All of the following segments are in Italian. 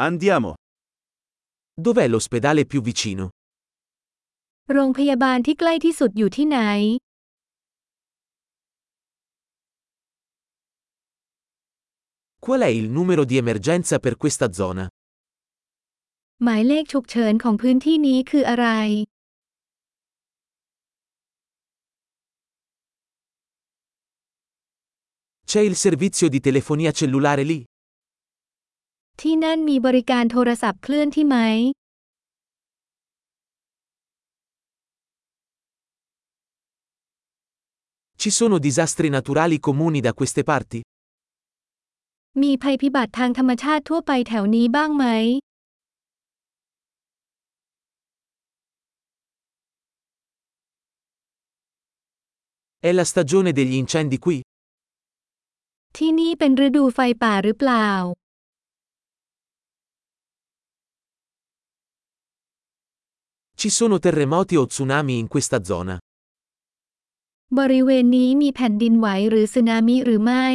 Andiamo. Dov'è l'ospedale più vicino? โรงพยาบาลที่ใกล้ที่สุดอยู่ที่ไหน Qual è il numero di emergenza per questa zona? หมายเลขฉุกเฉินของพื้นที่นี้คืออะไร C'è il servizio di telefonia cellulare lì? ที่นั่นมีบริการโทรศัพท์เคลื่อนที่ไหม Ci sono disastri naturali comuni da queste parti? มีภัยพิบัติทางธรรมชาติทั่วไปแถวนี้บ้างไหม È la stagione degli incendi qui? ที่นี่เป็นฤดูไฟป่าหรือเปล่า Ci sono terremoti o tsunami in questa zona? บริเวณนี้มีแผ่นดินไหวหรือสึนามิหรือไม่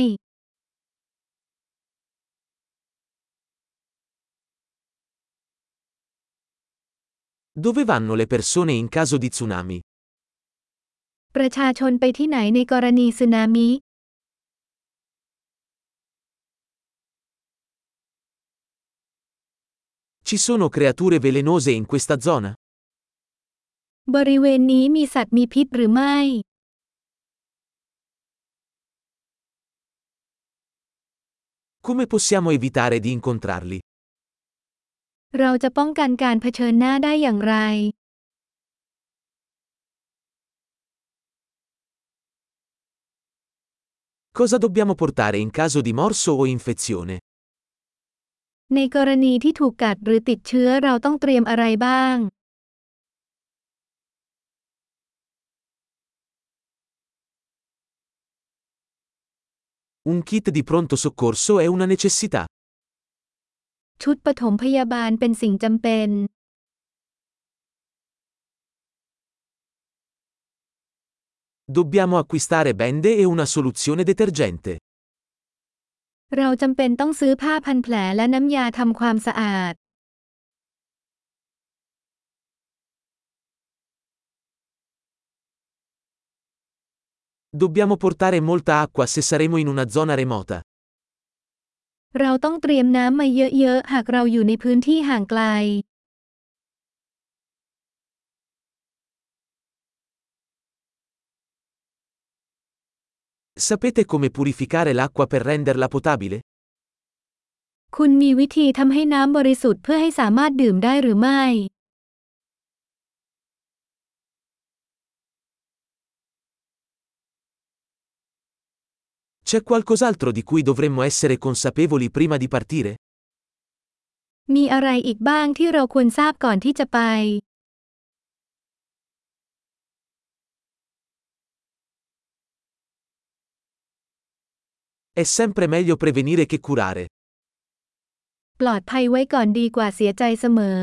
Dove vanno le persone in caso di tsunami? ประชาชนไปที่ไหนในกรณีสึนามิ Ci sono creature velenose in questa zona? บริเวณนี้มีสัตว์มีพิษหรือไม่ Come possiamo evitare di incontrarli? เราจะป้องกันการเผชิญหน้าได้อย่างไร Cosa dobbiamo portare in caso di morso o infezione? ในกรณีที่ถูกกัดหรือติดเชื้อเราต้องเตรียมอะไรบ้าง Un kit di pronto soccorso è una necessità. ชุดปฐมพยาบาลเป็นสิ่งจำเป็น Dobbiamo acquistare bende e una soluzione detergente. เราจำเป็นต้องซื้อผ้าพันแผลและน้ำยาทำความสะอาด Dobbiamo portare molta acqua se saremo in una zona remota. เราต้องเตรียมน้ำมาเยอะๆ หากเราอยู่ในพื้นที่ห่างไกล Sapete come purificare l'acqua per renderla potabile? คุณมีวิธีทำให้น้ำบริสุทธิ์เพื่อให้สามารถดื่มได้หรือไม่ C'è qualcos'altro di cui dovremmo essere consapevoli prima di partire? มีอะไรอีกบ้างที่เราควรทราบก่อนที่จะไป È sempre meglio prevenire che curare. ปลอดภัยไว้ก่อนดีกว่าเสียใจเสมอ